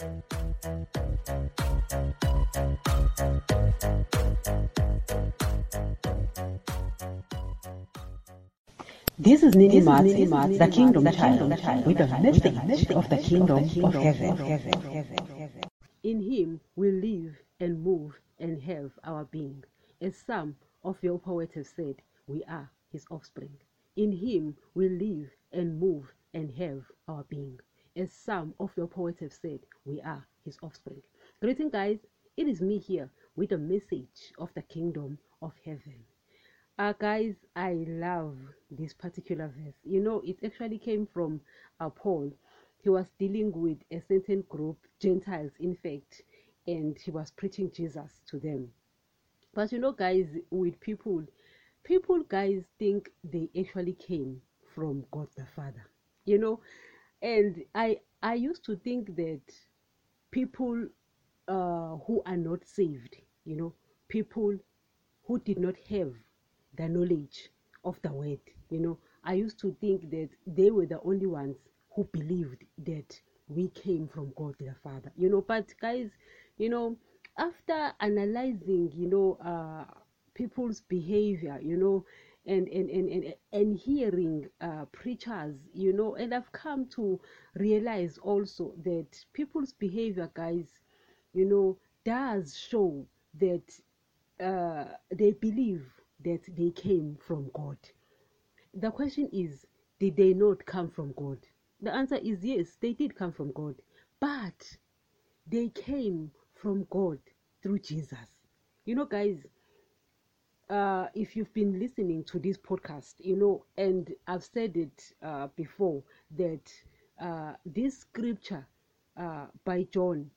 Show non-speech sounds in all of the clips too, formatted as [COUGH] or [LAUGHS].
This is Nini Mats, the Kingdom Child, with a message of the Kingdom of Heaven. In him we live and move and have our being. As some of your poets have said, we are his offspring. In him we live and move and have our being. As some of your poets have said, we are his offspring. Greeting, guys. It is me here with a message of the kingdom of heaven. Uh, guys, I love this particular verse. You know, it actually came from uh, Paul. He was dealing with a certain group, Gentiles, in fact, and he was preaching Jesus to them. But you know, guys, with people, people, guys, think they actually came from God the Father. You know, and I I used to think that people uh, who are not saved, you know, people who did not have the knowledge of the word. You know, I used to think that they were the only ones who believed that we came from God the Father. You know, but guys, you know, after analyzing, you know, uh, people's behavior, you know, and and and and, and hearing uh, preachers, you know, and I've come to realize also that people's behavior, guys, you know, does show that uh, they believe that they came from God. The question is, did they not come from God? The answer is yes, they did come from God, but they came from God through Jesus. You know, guys, uh, if you've been listening to this podcast, you know, and I've said it uh, before that uh, this scripture uh, by John,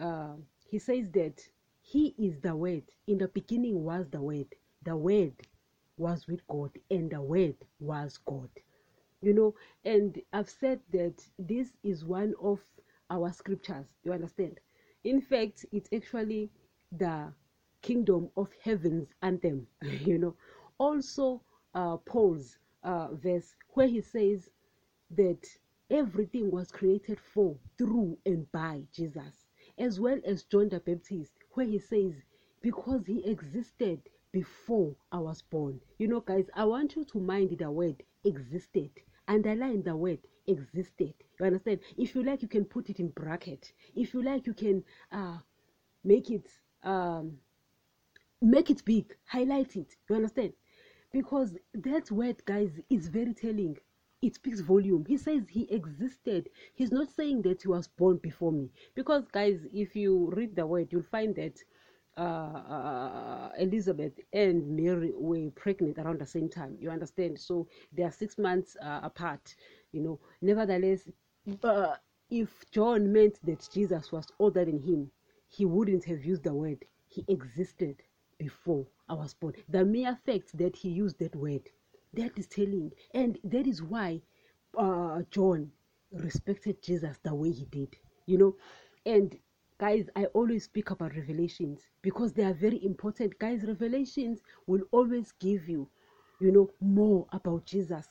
uh, he says that he is the Word. In the beginning was the Word. The Word was with God, and the Word was God. You know, and I've said that this is one of our scriptures. You understand? In fact, it's actually the kingdom of heaven's anthem [LAUGHS] you know. Also uh, paul's uh, verse where he says that everything was created for through and by jesus as well as john the baptist where he says because he existed before i was born. You know guys i want you to mind the word existed underline the word existed. You understand? If you like you can put it in bracket. If you like you can uh make it um make it big highlight it you understand? Because that word guys is very telling. It speaks volume. He says he existed. He's not saying that he was born before me. Because guys if you read the word you'll find that uh, uh, elizabeth and mary were pregnant around the same time. You understand? So they are six months uh, apart you know. Nevertheless uh, if john meant that jesus was older than him he wouldn't have used the word. He existed before I was born. The mere fact that he used that word, that is telling. And that is why uh, John respected Jesus the way he did. You know, and guys, I always speak about revelations because they are very important. Guys, revelations will always give you you know more about jesus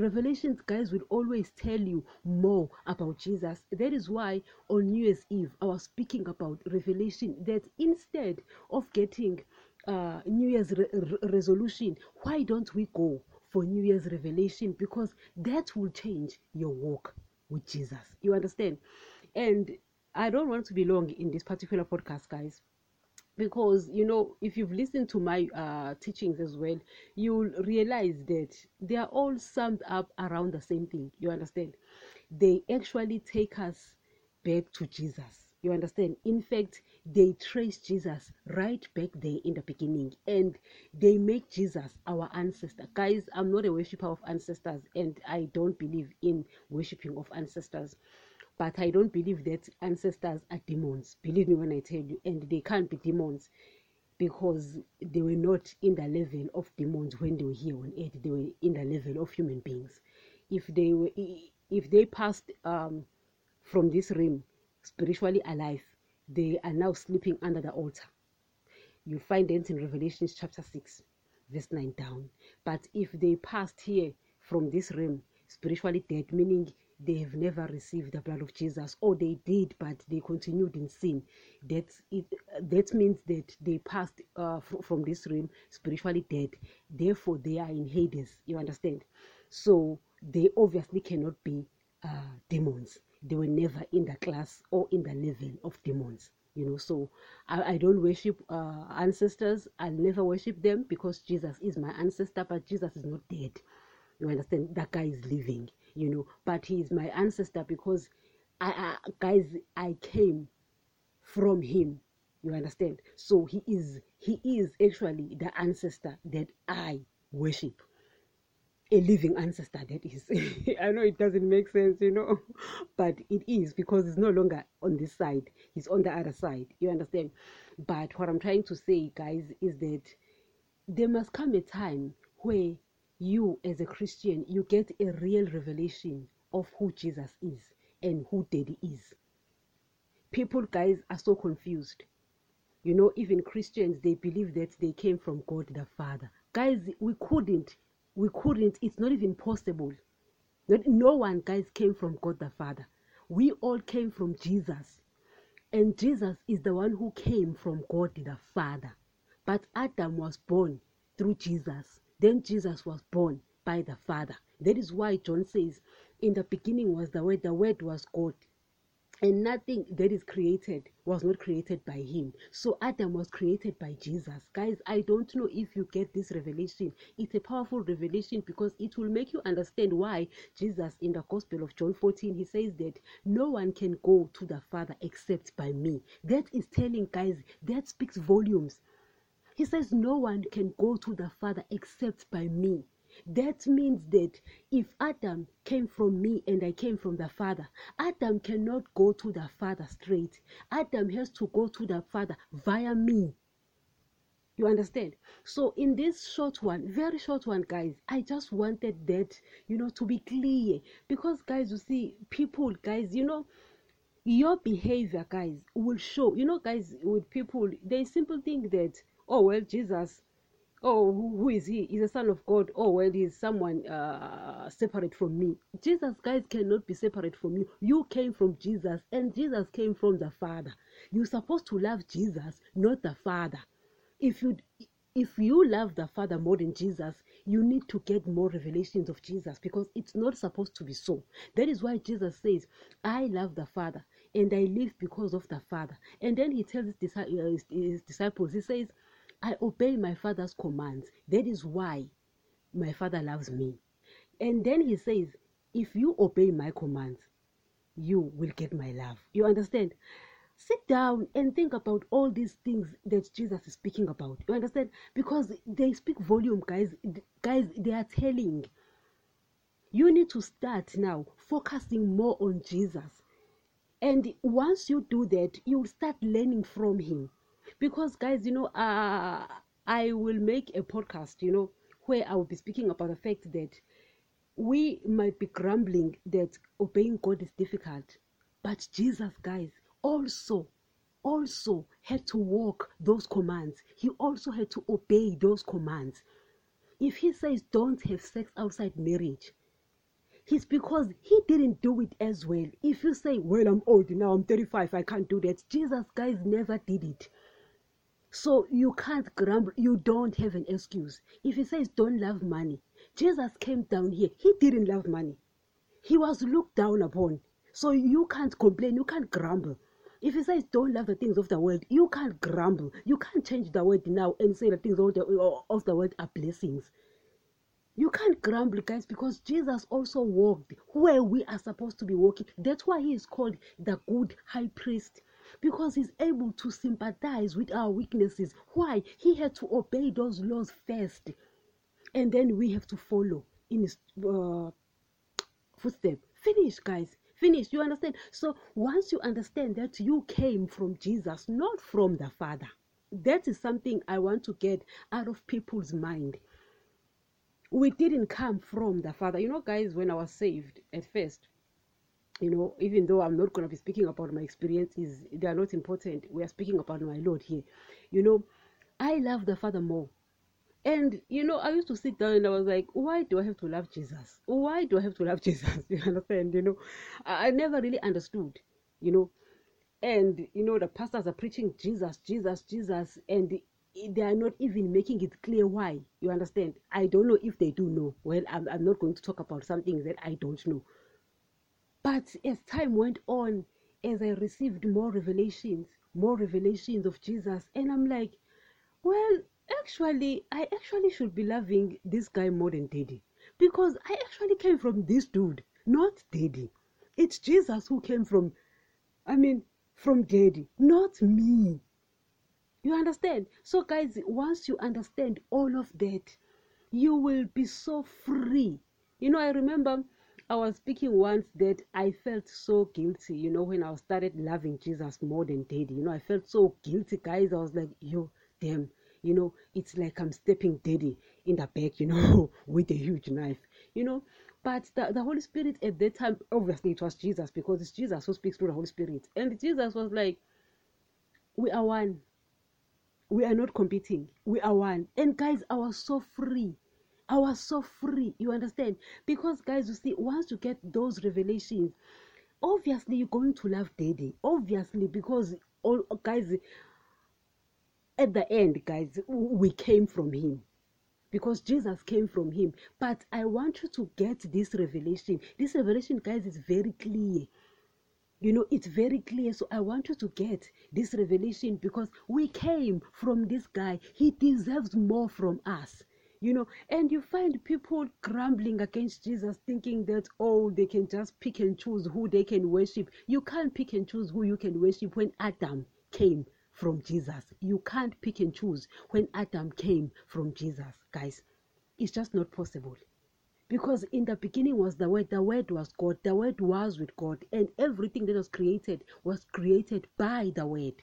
revelations guys will always tell you more about jesus that is why on new year's eve i was speaking about revelation that instead of getting uh, new year's re- re- resolution why don't we go for new year's revelation? Because that will change your walk with jesus. You understand? And i don't want to be long in this particular podcast guys because you know if you've listened to my uh, teachings as well you'll realize that they are all summed up around the same thing. You understand? They actually take us back to jesus. You understand? In fact they trace jesus right back there in the beginning and they make jesus our ancestor guys i'm not a worshiper of ancestors and i don't believe in worshipping of ancestors but I don't believe that ancestors are demons. Believe me when I tell you, and they can't be demons because they were not in the level of demons when they were here on earth. They were in the level of human beings. If they were, if they passed um, from this realm spiritually alive, they are now sleeping under the altar. You find that in Revelation chapter six, verse nine down. But if they passed here from this realm spiritually dead, meaning they have never received the blood of Jesus, or they did but they continued in sin. That's it. That means that they passed uh, from this realm spiritually dead. Therefore, they are in Hades. You understand? So they obviously cannot be uh, demons. They were never in the class or in the level of demons you know. So i, I don't worship uh, ancestors. I'll never worship them because jesus is my ancestor but jesus is not dead. You understand? That guy is living you know. But he is my ancestor because i, I guys i came from him. You understand? So he is he is actually the ancestor that i worship a living ancestor that is. [LAUGHS] I know it doesn't make sense you know [LAUGHS] but it is because it's no longer on this side. He's on the other side you understand? But what i'm trying to say guys is that there must come a time where you as a christian you get a real revelation of who jesus is and who daddy is. People guys are so confused. You know even christians they believe that they came from god the father. Guys we couldn't we couldn't. It's not even possible. That no one guys came from god the father. We all came from jesus. And jesus is the one who came from god the father. But adam was born through jesus. Then jesus was born by the father. That is why john says in the beginning was the word. The word was god and nothing that is created was not created by him. So adam was created by jesus. Guys i don't know if you get this revelation. It's a powerful revelation because it will make you understand why jesus in the gospel of john 14 he says that no one can go to the father except by me. That is telling guys that speaks volumes. He says no one can go to the father except by me that means that if Adam came from me and I came from the Father, Adam cannot go to the Father straight. Adam has to go to the Father via me. You understand? So, in this short one, very short one, guys, I just wanted that, you know, to be clear. Because, guys, you see, people, guys, you know, your behavior, guys, will show. You know, guys, with people, they simply think that, oh, well, Jesus oh who is he? He's a son of god. Oh well he's someone uh, separate from me. Jesus guys cannot be separate from you. You came from jesus and jesus came from the father. You're supposed to love jesus not the father. If you if you love the father more than jesus you need to get more revelations of jesus because it's not supposed to be so. That is why jesus says i love the father and i live because of the father. And then he tells his, uh, his disciples he says I obey my father's commands. That is why my father loves me. And then he says, if you obey my commands, you will get my love. You understand? Sit down and think about all these things that Jesus is speaking about. You understand? Because they speak volume, guys. Guys, they are telling. You need to start now focusing more on Jesus. And once you do that, you'll start learning from him because guys you know uh, i will make a podcast you know where i will be speaking about the fact that we might be grumbling that obeying god is difficult. But jesus guys also also had to walk those commands. He also had to obey those commands. If he says don't have sex outside marriage it's because he didn't do it as well. If you say well i'm old now i'm 35 i can't do that jesus guys never did it so you can't grumble. You don't have an excuse. If he says don't love money, Jesus came down here. He didn't love money. He was looked down upon. So you can't complain. You can't grumble. If he says don't love the things of the world, you can't grumble. You can't change the word now and say the things of the, of the world are blessings. You can't grumble, guys, because Jesus also walked where we are supposed to be walking. That's why he is called the good high priest because he's able to sympathize with our weaknesses. Why? He had to obey those laws first, and then we have to follow in his uh, footsteps. Finish, guys. Finish. You understand? So once you understand that you came from Jesus, not from the Father, that is something I want to get out of people's mind. We didn't come from the Father. You know, guys, when I was saved at first, you know, even though I'm not going to be speaking about my experiences, they are not important. We are speaking about my Lord here. You know, I love the Father more. And you know, I used to sit down and I was like, why do I have to love Jesus? Why do I have to love [LAUGHS] Jesus? You understand? You know, I, I never really understood, you know. And you know, the pastors are preaching Jesus, Jesus, Jesus, and they are not even making it clear why. You understand? I don't know if they do know. Well, I'm, I'm not going to talk about something that I don't know. But as time went on, as I received more revelations, more revelations of Jesus, and I'm like, well, actually, I actually should be loving this guy more than Daddy. Because I actually came from this dude, not Daddy. It's Jesus who came from, I mean, from Daddy, not me. You understand? So, guys, once you understand all of that, you will be so free. You know, I remember I was speaking once that I felt so guilty, you know, when I started loving Jesus more than Daddy. You know, I felt so guilty, guys. I was like, yo, damn, you know, it's like I'm stepping Daddy in the back, you know, [LAUGHS] with a huge knife, you know. But the, the Holy Spirit at that time, obviously, it was Jesus because it's Jesus who speaks through the Holy Spirit. And Jesus was like, we are one we are not competing we are one and guys i was so free i was so free you understand because guys you see once you get those revelations obviously you're going to love daddy obviously because all guys at the end guys we came from him because jesus came from him but i want you to get this revelation this revelation guys is very clear you know, it's very clear. So I want you to get this revelation because we came from this guy. He deserves more from us. You know, and you find people grumbling against Jesus, thinking that, oh, they can just pick and choose who they can worship. You can't pick and choose who you can worship when Adam came from Jesus. You can't pick and choose when Adam came from Jesus, guys. It's just not possible because in the beginning was the word the word was god the word was with god and everything that was created was created by the word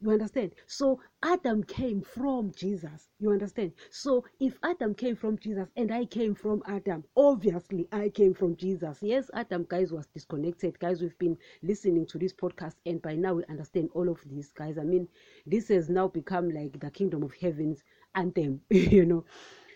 you understand? So adam came from jesus. You understand? So if adam came from jesus and i came from adam obviously i came from jesus. Yes adam guys was disconnected. Guys we've been listening to this podcast and by now we understand all of this guys. I mean this has now become like the kingdom of heavens anthem [LAUGHS] you know?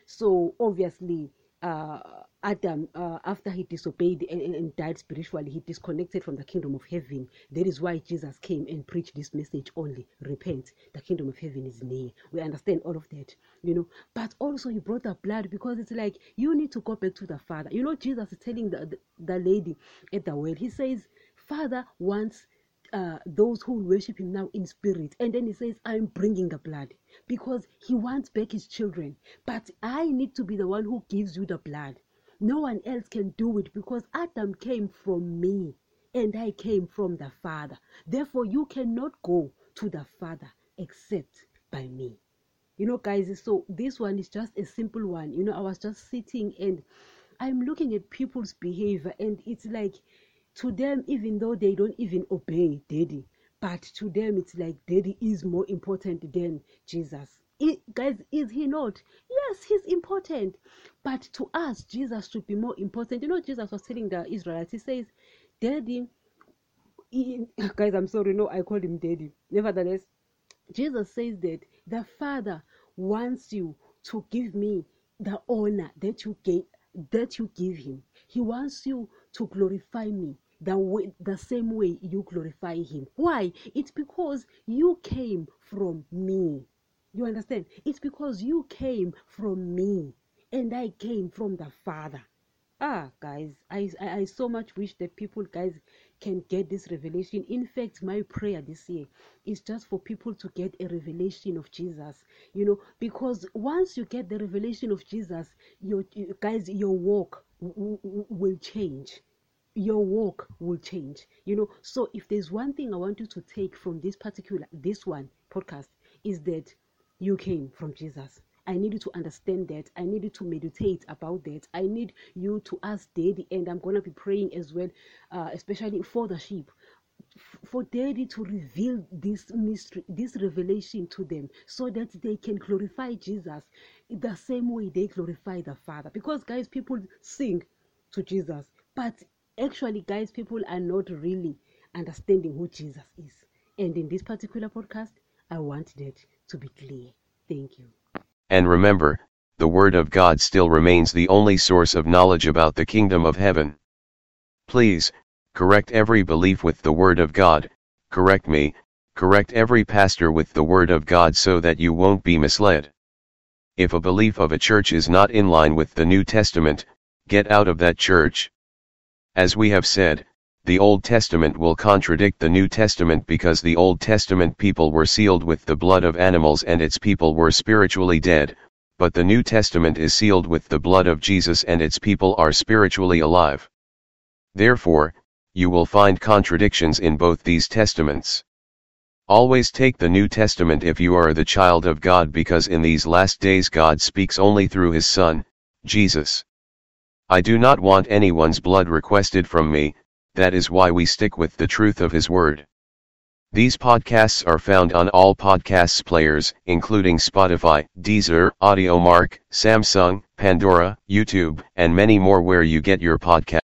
So obviously uh, Adam, uh, after he disobeyed and, and, died spiritually, he disconnected from the kingdom of heaven. That is why Jesus came and preached this message only repent, the kingdom of heaven is near. We understand all of that, you know. But also, he brought the blood because it's like you need to go back to the Father. You know, Jesus is telling the, the, the lady at the well, he says, Father wants uh, those who worship him now in spirit. And then he says, I'm bringing the blood because he wants back his children. But I need to be the one who gives you the blood. No one else can do it because Adam came from me and I came from the Father. Therefore, you cannot go to the Father except by me. You know, guys, so this one is just a simple one. You know, I was just sitting and I'm looking at people's behavior, and it's like to them, even though they don't even obey daddy, but to them it's like daddy is more important than Jesus. Guys, is he not? Yes, he's important. But to us, Jesus should be more important. You know, Jesus was telling the Israelites, he says, Daddy, [LAUGHS] guys, I'm sorry, no, I called him Daddy. Nevertheless, Jesus says that the Father wants you to give me the honor that you gave that you give him. He wants you to glorify me the way the same way you glorify him why it's because you came from me you understand? It's because you came from me and i came from the father. Ah guys I, I i so much wish that people guys can get this revelation. In fact my prayer this year is just for people to get a revelation of jesus you know because once you get the revelation of jesus your guys your walk will change. Your walk will change you know. So if there's one thing i want you to take from this particular this one podcast is that you came from jesus I need you to understand that. I need you to meditate about that. I need you to ask Daddy, and I'm going to be praying as well, uh, especially for the sheep, for Daddy to reveal this mystery, this revelation to them, so that they can glorify Jesus the same way they glorify the Father. Because, guys, people sing to Jesus, but actually, guys, people are not really understanding who Jesus is. And in this particular podcast, I want that to be clear. Thank you. And remember, the Word of God still remains the only source of knowledge about the kingdom of heaven. Please, correct every belief with the Word of God, correct me, correct every pastor with the Word of God so that you won't be misled. If a belief of a church is not in line with the New Testament, get out of that church. As we have said, the Old Testament will contradict the New Testament because the Old Testament people were sealed with the blood of animals and its people were spiritually dead, but the New Testament is sealed with the blood of Jesus and its people are spiritually alive. Therefore, you will find contradictions in both these testaments. Always take the New Testament if you are the child of God because in these last days God speaks only through his Son, Jesus. I do not want anyone's blood requested from me, that is why we stick with the truth of his word. These podcasts are found on all podcasts players, including Spotify, Deezer, Audiomack, Samsung, Pandora, YouTube, and many more where you get your podcast.